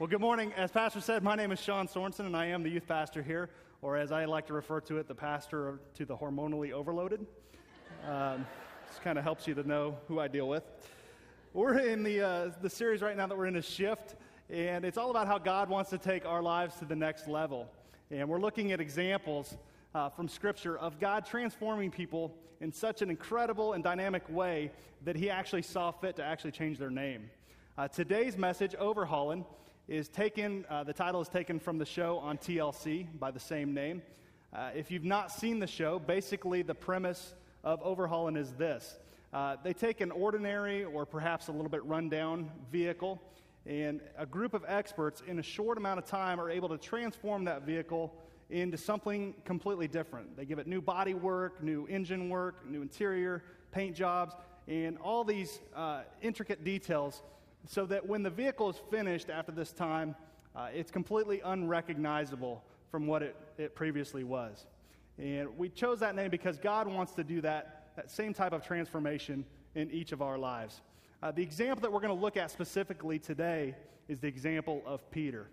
Well, good morning. As Pastor said, my name is Sean Sorensen, and I am the youth pastor here, or as I like to refer to it, the pastor to the hormonally overloaded. Um, this kind of helps you to know who I deal with. We're in the, uh, the series right now that we're in a shift, and it's all about how God wants to take our lives to the next level. And we're looking at examples uh, from Scripture of God transforming people in such an incredible and dynamic way that He actually saw fit to actually change their name. Uh, today's message, Overhauling, is taken, uh, the title is taken from the show on TLC by the same name. Uh, if you've not seen the show, basically the premise of Overhauling is this uh, they take an ordinary or perhaps a little bit rundown vehicle, and a group of experts in a short amount of time are able to transform that vehicle into something completely different. They give it new body work, new engine work, new interior, paint jobs, and all these uh, intricate details so that when the vehicle is finished after this time, uh, it's completely unrecognizable from what it, it previously was. And we chose that name because God wants to do that, that same type of transformation in each of our lives. Uh, the example that we're going to look at specifically today is the example of Peter.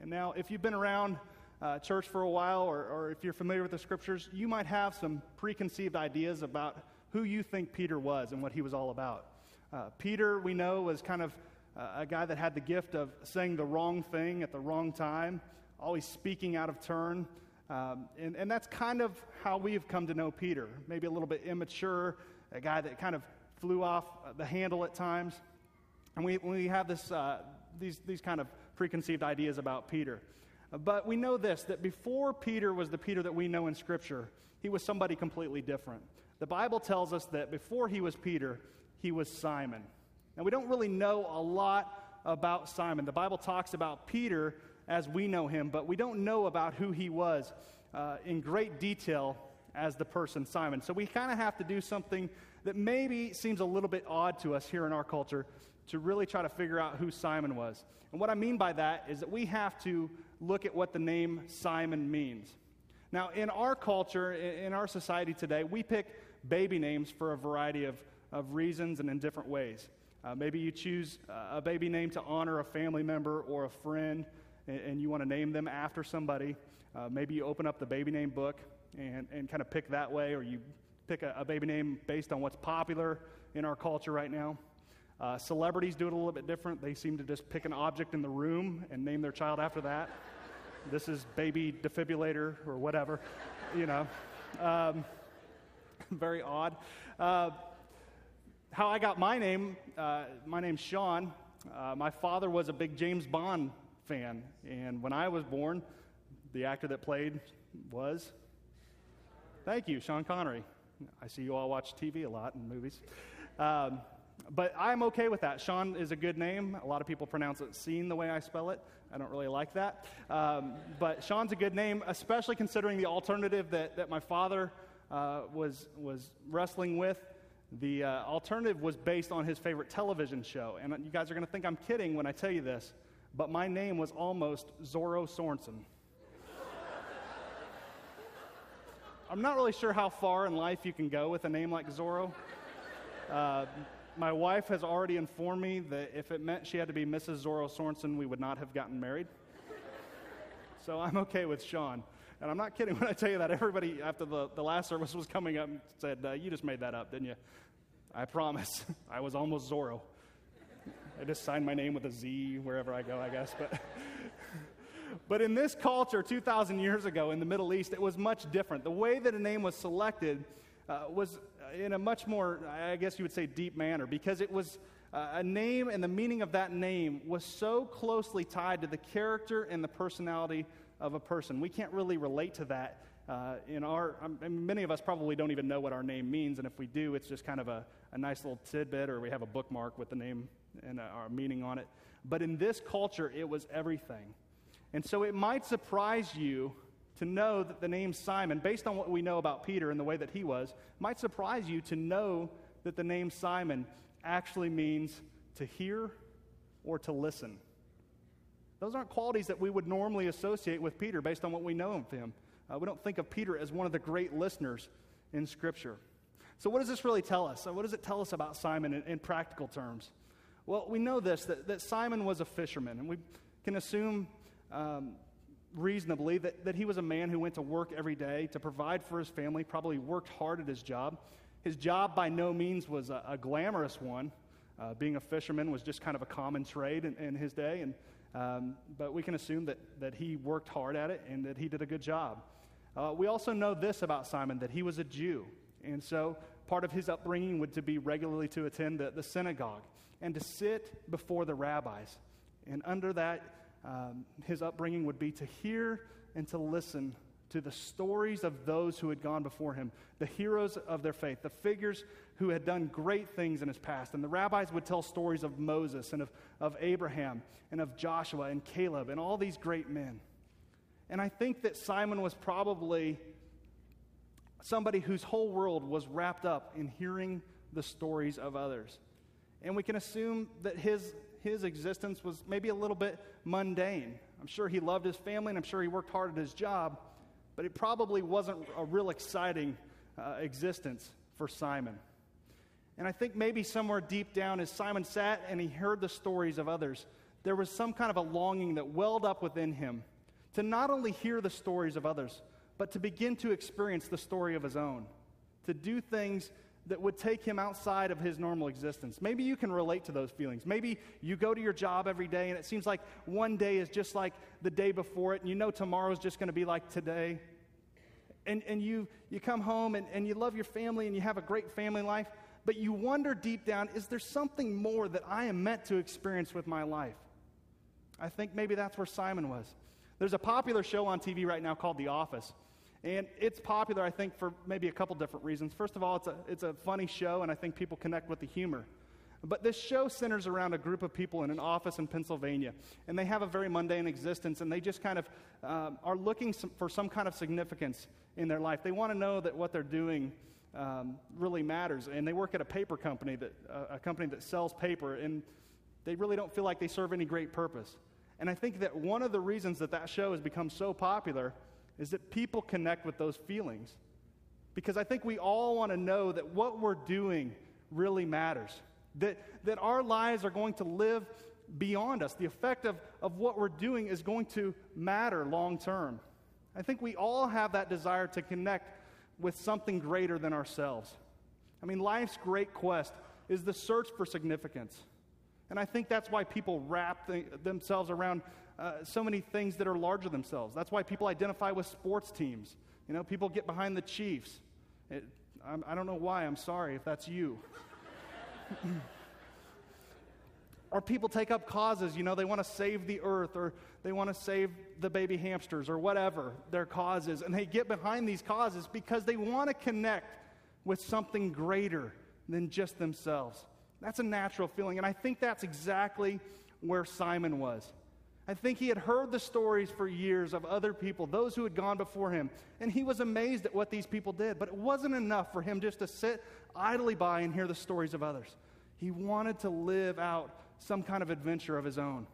And now, if you've been around uh, church for a while, or, or if you're familiar with the scriptures, you might have some preconceived ideas about who you think Peter was and what he was all about. Uh, Peter, we know, was kind of uh, a guy that had the gift of saying the wrong thing at the wrong time, always speaking out of turn. Um, and, and that's kind of how we've come to know Peter. Maybe a little bit immature, a guy that kind of flew off the handle at times. And we, we have this, uh, these, these kind of preconceived ideas about Peter. But we know this that before Peter was the Peter that we know in Scripture, he was somebody completely different. The Bible tells us that before he was Peter, he was Simon. Now, we don't really know a lot about Simon. The Bible talks about Peter as we know him, but we don't know about who he was uh, in great detail as the person Simon. So we kind of have to do something that maybe seems a little bit odd to us here in our culture to really try to figure out who Simon was. And what I mean by that is that we have to look at what the name Simon means. Now, in our culture, in our society today, we pick baby names for a variety of, of reasons and in different ways. Uh, maybe you choose uh, a baby name to honor a family member or a friend, and, and you want to name them after somebody. Uh, maybe you open up the baby name book and, and kind of pick that way, or you pick a, a baby name based on what's popular in our culture right now. Uh, celebrities do it a little bit different. They seem to just pick an object in the room and name their child after that. this is baby defibrillator or whatever, you know. Um, very odd. How I got my name, uh, my name's Sean. Uh, my father was a big James Bond fan, and when I was born, the actor that played was. Thank you, Sean Connery. I see you all watch TV a lot and movies. Um, but I'm okay with that. Sean is a good name. A lot of people pronounce it Scene the way I spell it. I don't really like that. Um, but Sean's a good name, especially considering the alternative that, that my father uh, was, was wrestling with. The uh, alternative was based on his favorite television show. And you guys are going to think I'm kidding when I tell you this, but my name was almost Zorro Sorensen. I'm not really sure how far in life you can go with a name like Zorro. Uh, my wife has already informed me that if it meant she had to be Mrs. Zorro Sorensen, we would not have gotten married. So I'm okay with Sean. And I'm not kidding when I tell you that. Everybody, after the, the last service was coming up, said, uh, You just made that up, didn't you? I promise. I was almost Zorro. I just signed my name with a Z wherever I go, I guess. But, but in this culture, 2,000 years ago in the Middle East, it was much different. The way that a name was selected uh, was in a much more, I guess you would say, deep manner because it was uh, a name and the meaning of that name was so closely tied to the character and the personality of a person. We can't really relate to that uh, in our, um, I mean, many of us probably don't even know what our name means, and if we do, it's just kind of a, a nice little tidbit, or we have a bookmark with the name and uh, our meaning on it. But in this culture, it was everything. And so it might surprise you to know that the name Simon, based on what we know about Peter and the way that he was, might surprise you to know that the name Simon actually means to hear or to listen. Those aren't qualities that we would normally associate with Peter based on what we know of him. Uh, we don't think of Peter as one of the great listeners in Scripture. So, what does this really tell us? what does it tell us about Simon in, in, practical terms? Well, we know this that, that Simon was a fisherman. And we, can assume um, reasonably that, that he was a man who went to work every day to provide for his family, probably worked hard at his job. His job by no means was a, a glamorous one. Uh, being a fisherman was just kind of a common trade in, in his day, and, um, but we can assume that, that he worked hard at it and that he did a good job. Uh, we also know this about Simon that he was a Jew, and so part of his upbringing would to be regularly to attend the, the synagogue and to sit before the rabbis. And under that, um, his upbringing would be to hear and to listen to the stories of those who had gone before him, the heroes of their faith, the figures who had done great things in his past. And the rabbis would tell stories of Moses and of, of Abraham and of Joshua and Caleb and all these great men. And I think that Simon was probably somebody whose whole world was wrapped up in hearing the stories of others. And we can assume that his, his existence was maybe a little bit mundane. I'm sure he loved his family and I'm sure he worked hard at his job, but it probably wasn't a real exciting uh, existence for Simon. And I think maybe somewhere deep down, as Simon sat and he heard the stories of others, there was some kind of a longing that welled up within him to not only hear the stories of others, but to begin to experience the story of his own, to do things that would take him outside of his normal existence. Maybe you can relate to those feelings. Maybe you go to your job every day and it seems like one day is just like the day before it, and you know tomorrow is just going to be like today. And, and you, you come home and, and you love your family and you have a great family life, but you wonder deep down is there something more that I am meant to experience with my life? I think maybe that's where Simon was. There's a popular show on TV right now called The Office. And it's popular, I think, for maybe a couple different reasons. First of all, it's a, it's a funny show, and I think people connect with the humor. But this show centers around a group of people in an office in Pennsylvania, and they have a very mundane existence, and they just kind of um, are looking some, for some kind of significance in their life. They want to know that what they're doing um, really matters, and they work at a paper company, that, uh, a company that sells paper, and they really don't feel like they serve any great purpose. And I think that one of the reasons that that show has become so popular is that people connect with those feelings. Because I think we all want to know that what we're doing really matters, that, that our lives are going to live beyond us. The effect of, of what we're doing is going to matter long term. I think we all have that desire to connect with something greater than ourselves. I mean, life's great quest is the search for significance. And I think that's why people wrap th- themselves around uh, so many things that are larger than themselves. That's why people identify with sports teams. You know, people get behind the Chiefs. It, I don't know why. I'm sorry if that's you. Or people take up causes, you know, they want to save the earth or they want to save the baby hamsters or whatever their cause is. And they get behind these causes because they want to connect with something greater than just themselves. That's a natural feeling. And I think that's exactly where Simon was. I think he had heard the stories for years of other people, those who had gone before him, and he was amazed at what these people did. But it wasn't enough for him just to sit idly by and hear the stories of others. He wanted to live out some kind of adventure of his own.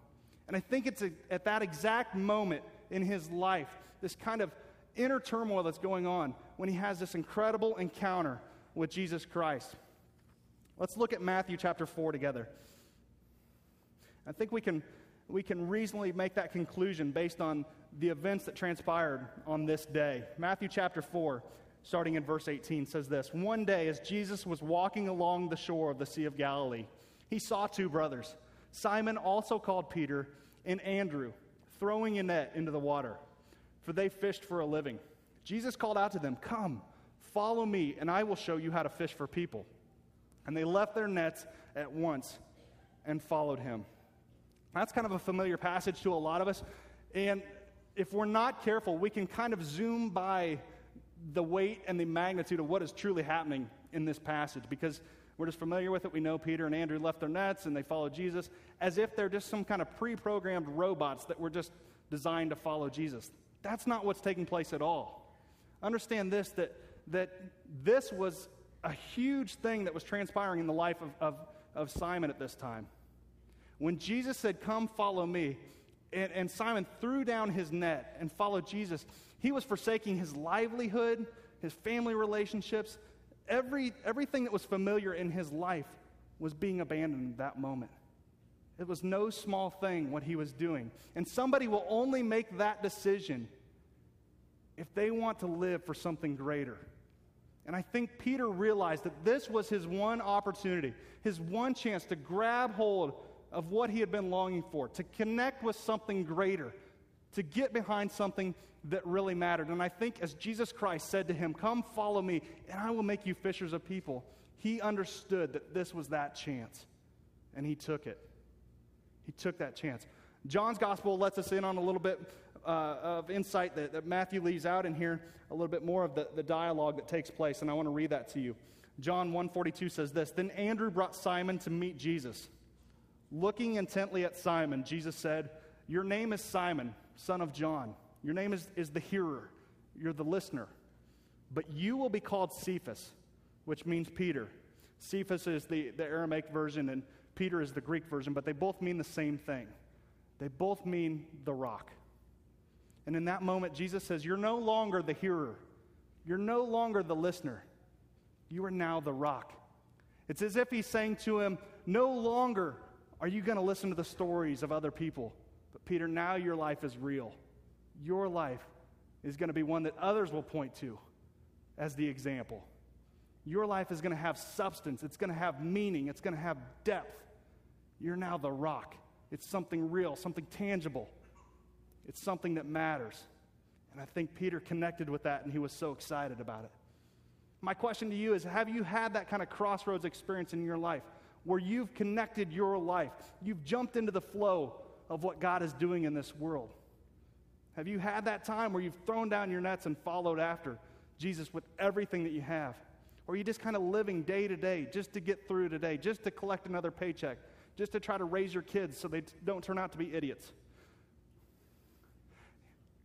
And I think it's a, at that exact moment in his life, this kind of inner turmoil that's going on, when he has this incredible encounter with Jesus Christ. Let's look at Matthew chapter 4 together. I think we can, we can reasonably make that conclusion based on the events that transpired on this day. Matthew chapter 4, starting in verse 18, says this One day, as Jesus was walking along the shore of the Sea of Galilee, he saw two brothers, Simon, also called Peter, and Andrew, throwing a net into the water, for they fished for a living. Jesus called out to them, Come, follow me, and I will show you how to fish for people. And they left their nets at once and followed him. That's kind of a familiar passage to a lot of us. And if we're not careful, we can kind of zoom by the weight and the magnitude of what is truly happening in this passage because we're just familiar with it. We know Peter and Andrew left their nets and they followed Jesus as if they're just some kind of pre programmed robots that were just designed to follow Jesus. That's not what's taking place at all. Understand this that, that this was a huge thing that was transpiring in the life of, of, of Simon at this time. When Jesus said, Come follow me, and, and Simon threw down his net and followed Jesus, he was forsaking his livelihood, his family relationships, every, everything that was familiar in his life was being abandoned at that moment. It was no small thing what he was doing. And somebody will only make that decision if they want to live for something greater. And I think Peter realized that this was his one opportunity, his one chance to grab hold of what he had been longing for, to connect with something greater, to get behind something that really mattered. And I think as Jesus Christ said to him, Come follow me, and I will make you fishers of people, he understood that this was that chance, and he took it. He took that chance. John's gospel lets us in on a little bit uh, of insight that, that, Matthew leaves out in here, a little bit more of the, the dialogue that takes place, and I want to read that to you. John 1:42 says this, Then Andrew brought Simon to meet Jesus. Looking intently at Simon, Jesus said, Your name is Simon, son of John. Your name is, is the hearer, you're the listener. But you will be called Cephas, which means Peter. Cephas is the, the Aramaic version, and Peter is the Greek version, but they both mean the same thing. They both mean the rock. And in that moment, Jesus says, You're no longer the hearer, you're no longer the listener. You are now the rock. It's as if he's saying to him, No longer are you going to listen to the stories of other people, but Peter, now your life is real your life is going to be one that others will point to as the example. Your life is going to have substance, it's going to have meaning, it's going to have depth. You're now the rock. It's something real, something tangible. It's something that matters. And I think Peter connected with that and he was so excited about it. My question to you is Have you had that kind of crossroads experience in your life where you've connected your life? You've jumped into the flow of what God is doing in this world. Have you had that time where you've thrown down your nets and followed after Jesus with everything that you have? Or are you just kind of living day to day just to get through today, just to collect another paycheck, just to try to raise your kids so they don't turn out to be idiots?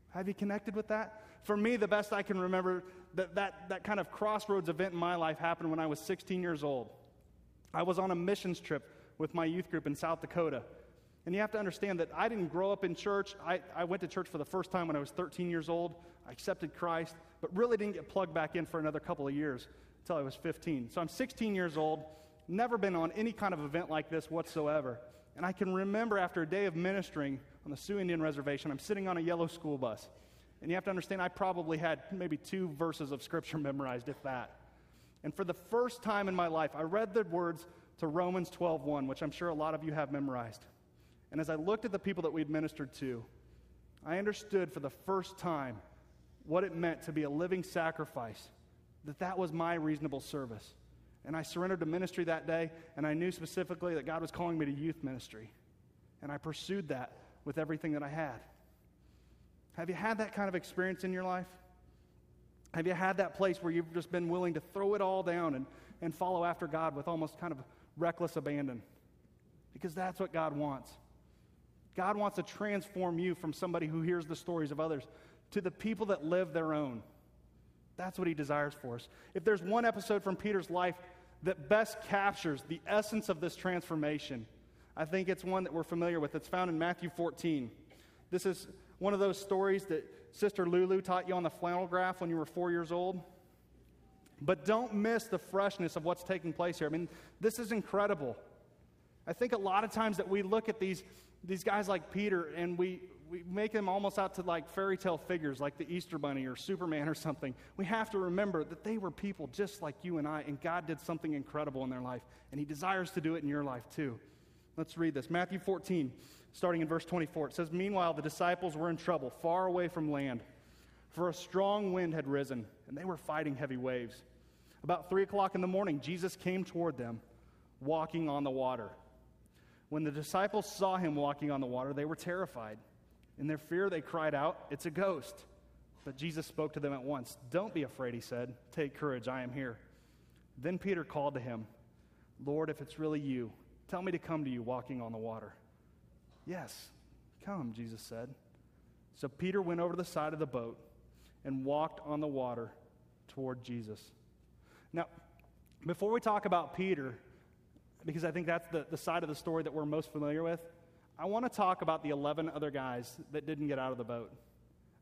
Have you connected with that? For me, the best I can remember, that, that, that kind of crossroads event in my life happened when I was 16 years old. I was on a missions trip with my youth group in South Dakota. And you have to understand that I didn't grow up in church. I, I went to church for the first time when I was 13 years old. I accepted Christ, but really didn't get plugged back in for another couple of years until I was 15. So I'm 16 years old, never been on any kind of event like this whatsoever. And I can remember after a day of ministering on the Sioux Indian Reservation, I'm sitting on a yellow school bus. And you have to understand, I probably had maybe two verses of scripture memorized, if that. And for the first time in my life, I read the words to Romans 12:1, which I'm sure a lot of you have memorized. And as I looked at the people that we'd ministered to, I understood for the first time what it meant to be a living sacrifice, that that was my reasonable service. And I surrendered to ministry that day, and I knew specifically that God was calling me to youth ministry. And I pursued that with everything that I had. Have you had that kind of experience in your life? Have you had that place where you've just been willing to throw it all down and, and follow after God with almost kind of reckless abandon? Because that's what God wants. God wants to transform you from somebody who hears the stories of others to the people that live their own. That's what he desires for us. If there's one episode from Peter's life that best captures the essence of this transformation, I think it's one that we're familiar with. It's found in Matthew 14. This is one of those stories that Sister Lulu taught you on the flannel graph when you were four years old. But don't miss the freshness of what's taking place here. I mean, this is incredible. I think a lot of times that we look at these these guys like Peter, and we, we make them almost out to like fairy tale figures like the Easter Bunny or Superman or something. We have to remember that they were people just like you and I, and God did something incredible in their life, and He desires to do it in your life too. Let's read this Matthew 14, starting in verse 24. It says, Meanwhile, the disciples were in trouble, far away from land, for a strong wind had risen, and they were fighting heavy waves. About three o'clock in the morning, Jesus came toward them, walking on the water. When the disciples saw him walking on the water, they were terrified. In their fear, they cried out, It's a ghost. But Jesus spoke to them at once. Don't be afraid, he said. Take courage, I am here. Then Peter called to him, Lord, if it's really you, tell me to come to you walking on the water. Yes, come, Jesus said. So Peter went over to the side of the boat and walked on the water toward Jesus. Now, before we talk about Peter, because I think that's the, the side of the story that we're most familiar with. I want to talk about the 11 other guys that didn't get out of the boat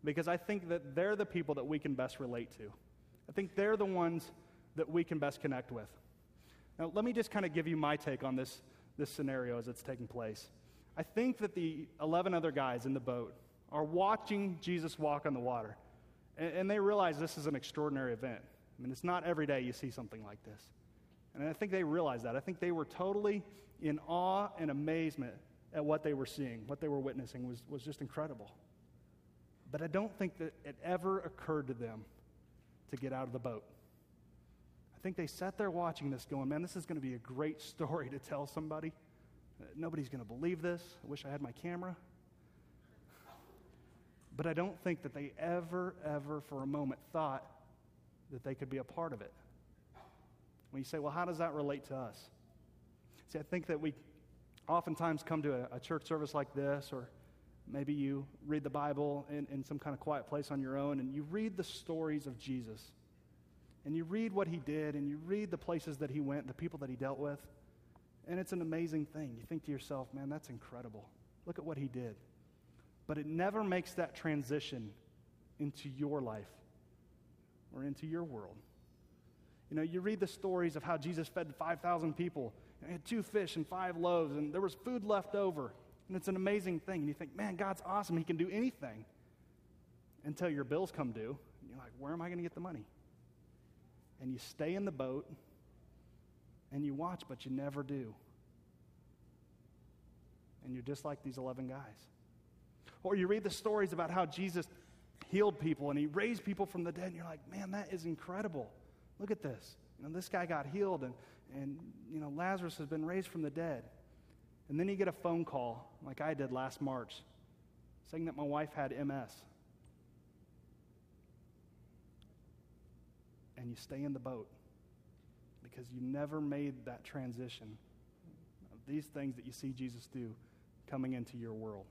because I think that they're the people that we can best relate to. I think they're the ones that we can best connect with. Now, let me just kind of give you my take on this, this scenario as it's taking place. I think that the 11 other guys in the boat are watching Jesus walk on the water, and, and they realize this is an extraordinary event. I mean, it's not every day you see something like this. And I think they realized that. I think they were totally in awe and amazement at what they were seeing, what they were witnessing was, was just incredible. But I don't think that it ever occurred to them to get out of the boat. I think they sat there watching this, going, man, this is going to be a great story to tell somebody. Nobody's going to believe this. I wish I had my camera. But I don't think that they ever, ever for a moment thought that they could be a part of it. When you say, well, how does that relate to us? See, I think that we oftentimes come to a, a church service like this, or maybe you read the Bible in, in some kind of quiet place on your own, and you read the stories of Jesus. And you read what he did, and you read the places that he went, the people that he dealt with. And it's an amazing thing. You think to yourself, man, that's incredible. Look at what he did. But it never makes that transition into your life or into your world. You know, you read the stories of how Jesus fed 5,000 people. He had two fish and five loaves, and there was food left over. And it's an amazing thing. And you think, man, God's awesome. He can do anything. Until your bills come due. And you're like, where am I going to get the money? And you stay in the boat and you watch, but you never do. And you're just like these 11 guys. Or you read the stories about how Jesus healed people and he raised people from the dead, and you're like, man, that is incredible. Look at this. You know, this guy got healed, and, and you know, Lazarus has been raised from the dead. And then you get a phone call, like I did last March, saying that my wife had MS. And you stay in the boat because you never made that transition of these things that you see Jesus do coming into your world.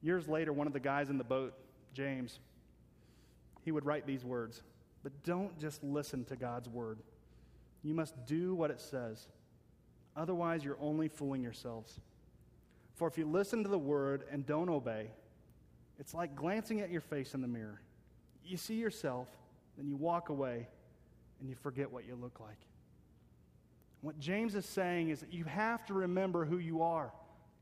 Years later, one of the guys in the boat, James, he would write these words. But don't just listen to God's word. You must do what it says. Otherwise, you're only fooling yourselves. For if you listen to the word and don't obey, it's like glancing at your face in the mirror. You see yourself, then you walk away, and you forget what you look like. What James is saying is that you have to remember who you are.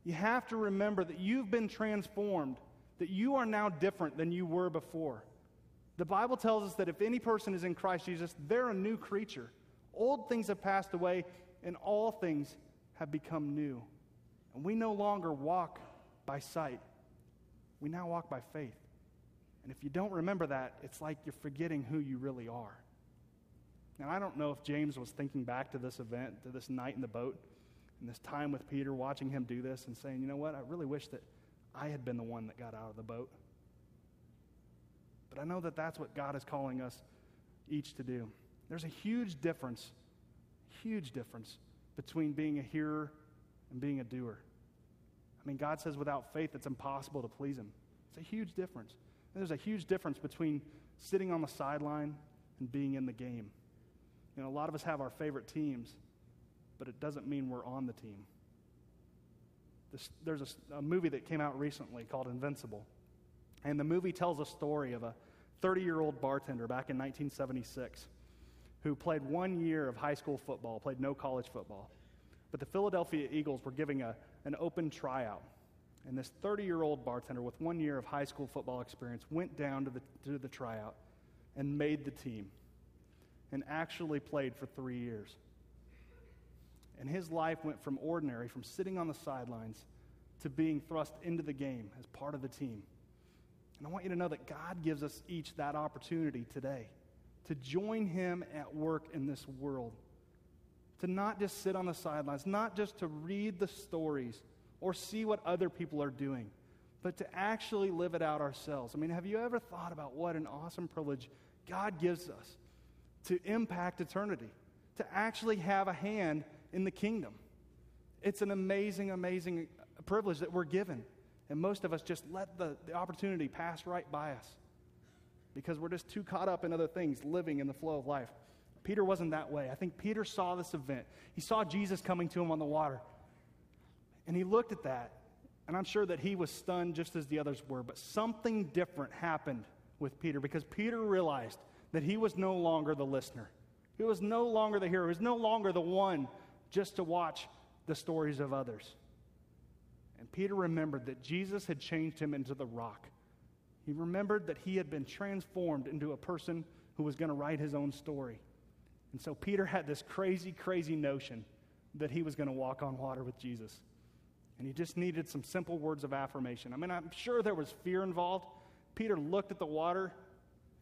You have to remember that you've been transformed, that you are now different than you were before. The Bible tells us that if any person is in Christ Jesus, they're a new creature. Old things have passed away, and all things have become new. And we no longer walk by sight, we now walk by faith. And if you don't remember that, it's like you're forgetting who you really are. And I don't know if James was thinking back to this event, to this night in the boat, and this time with Peter, watching him do this and saying, you know what, I really wish that I had been the one that got out of the boat. But I know that that's what God is calling us each to do. There's a huge difference, huge difference between being a hearer and being a doer. I mean, God says without faith it's impossible to please Him. It's a huge difference. And there's a huge difference between sitting on the sideline and being in the game. You know, a lot of us have our favorite teams, but it doesn't mean we're on the team. This, there's a, a movie that came out recently called Invincible. And the movie tells a story of a 30 year old bartender back in 1976 who played one year of high school football, played no college football. But the Philadelphia Eagles were giving a, an open tryout. And this 30 year old bartender with one year of high school football experience went down to the, to the tryout and made the team and actually played for three years. And his life went from ordinary, from sitting on the sidelines, to being thrust into the game as part of the team. And I want you to know that God gives us each that opportunity today to join Him at work in this world. To not just sit on the sidelines, not just to read the stories or see what other people are doing, but to actually live it out ourselves. I mean, have you ever thought about what an awesome privilege God gives us to impact eternity, to actually have a hand in the kingdom? It's an amazing, amazing privilege that we're given. And most of us just let the, the opportunity pass right by us because we're just too caught up in other things, living in the flow of life. Peter wasn't that way. I think Peter saw this event. He saw Jesus coming to him on the water. And he looked at that, and I'm sure that he was stunned just as the others were. But something different happened with Peter because Peter realized that he was no longer the listener. He was no longer the hero. He was no longer the one just to watch the stories of others. And Peter remembered that Jesus had changed him into the rock. He remembered that he had been transformed into a person who was going to write his own story. And so Peter had this crazy, crazy notion that he was going to walk on water with Jesus. And he just needed some simple words of affirmation. I mean, I'm sure there was fear involved. Peter looked at the water,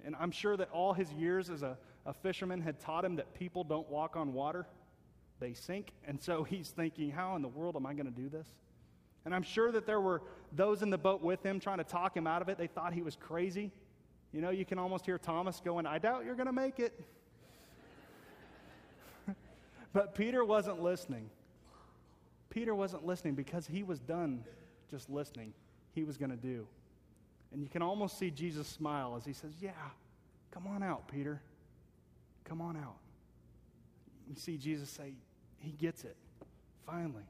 and I'm sure that all his years as a, a fisherman had taught him that people don't walk on water, they sink. And so he's thinking, how in the world am I going to do this? And I'm sure that there were those in the boat with him trying to talk him out of it. They thought he was crazy. You know, you can almost hear Thomas going, I doubt you're going to make it. but Peter wasn't listening. Peter wasn't listening because he was done just listening. He was going to do. And you can almost see Jesus smile as he says, Yeah, come on out, Peter. Come on out. You see Jesus say, He gets it. Finally,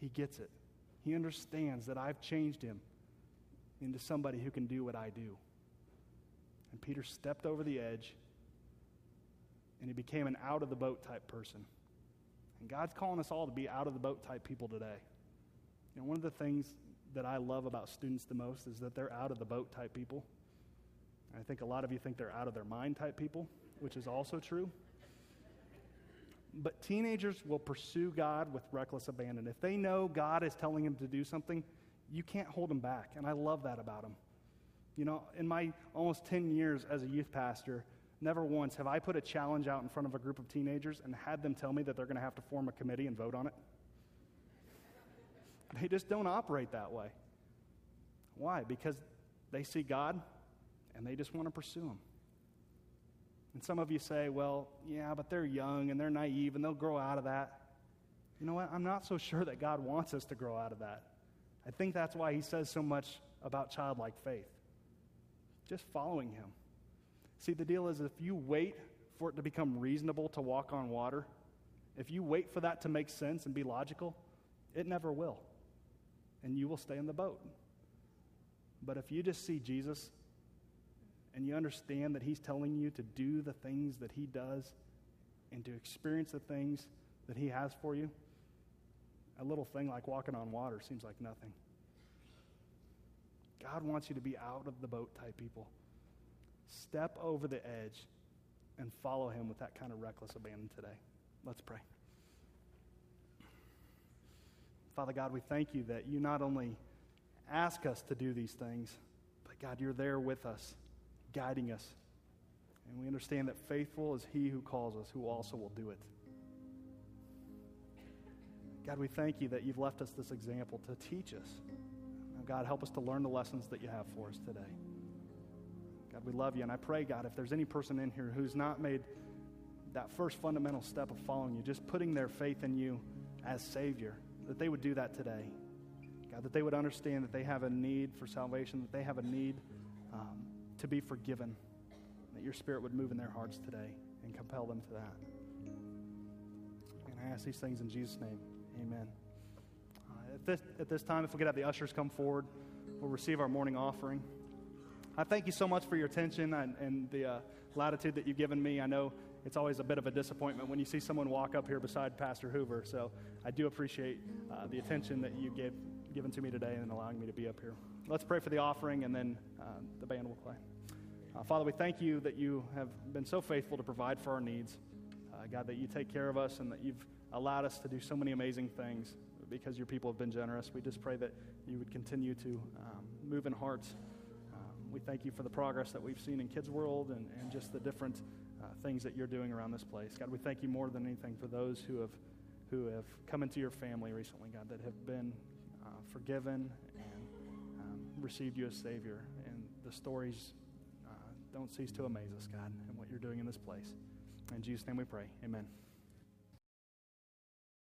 he gets it. He understands that I've changed him into somebody who can do what I do. And Peter stepped over the edge and he became an out of the boat type person. And God's calling us all to be out of the boat type people today. Know, one of the things that I love about students the most is that they're out of the boat type people. I think a lot of you think they're out of their mind type people, which is also true. But teenagers will pursue God with reckless abandon. If they know God is telling them to do something, you can't hold them back. And I love that about them. You know, in my almost 10 years as a youth pastor, never once have I put a challenge out in front of a group of teenagers and had them tell me that they're going to have to form a committee and vote on it. They just don't operate that way. Why? Because they see God and they just want to pursue Him. And some of you say, well, yeah, but they're young and they're naive and they'll grow out of that. You know what? I'm not so sure that God wants us to grow out of that. I think that's why He says so much about childlike faith. Just following Him. See, the deal is if you wait for it to become reasonable to walk on water, if you wait for that to make sense and be logical, it never will. And you will stay in the boat. But if you just see Jesus and you understand that He's telling you to do the things that He does and to experience the things that He has for you, a little thing like walking on water seems like nothing. God wants you to be out of the boat type people. Step over the edge and follow Him with that kind of reckless abandon today. Let's pray. Father God, we thank you that you not only ask us to do these things, but God, you're there with us guiding us. And we understand that faithful is He who calls us, who also will do it. God, we thank you that you've left us this example to teach us. Now, God, help us to learn the lessons that you have for us today. God, we love you. And I pray, God, if there's any person in here who's not made that first fundamental step of following you, just putting their faith in you as Savior, that they would do that today. God, that they would understand that they have a need for salvation, that they have a need um, to be forgiven, that your Spirit would move in their hearts today and compel them to that. And I ask these things in Jesus' name. Amen. Uh, at, this, at this time, if we could have the ushers come forward, we'll receive our morning offering. I thank you so much for your attention and, and the uh, latitude that you've given me. I know it's always a bit of a disappointment when you see someone walk up here beside Pastor Hoover, so I do appreciate uh, the attention that you gave given to me today and allowing me to be up here. Let's pray for the offering, and then uh, the band will play. Uh, Father, we thank you that you have been so faithful to provide for our needs. Uh, God, that you take care of us and that you've allowed us to do so many amazing things because your people have been generous. We just pray that you would continue to um, move in hearts. Um, we thank you for the progress that we've seen in Kids World and, and just the different things that you're doing around this place. God, we thank you more than anything for those who have, who have come into your family recently, God, that have been uh, forgiven and um, received you as Savior. And the stories don't cease to amaze us, God, and what you're doing in this place. In Jesus' name we pray. Amen.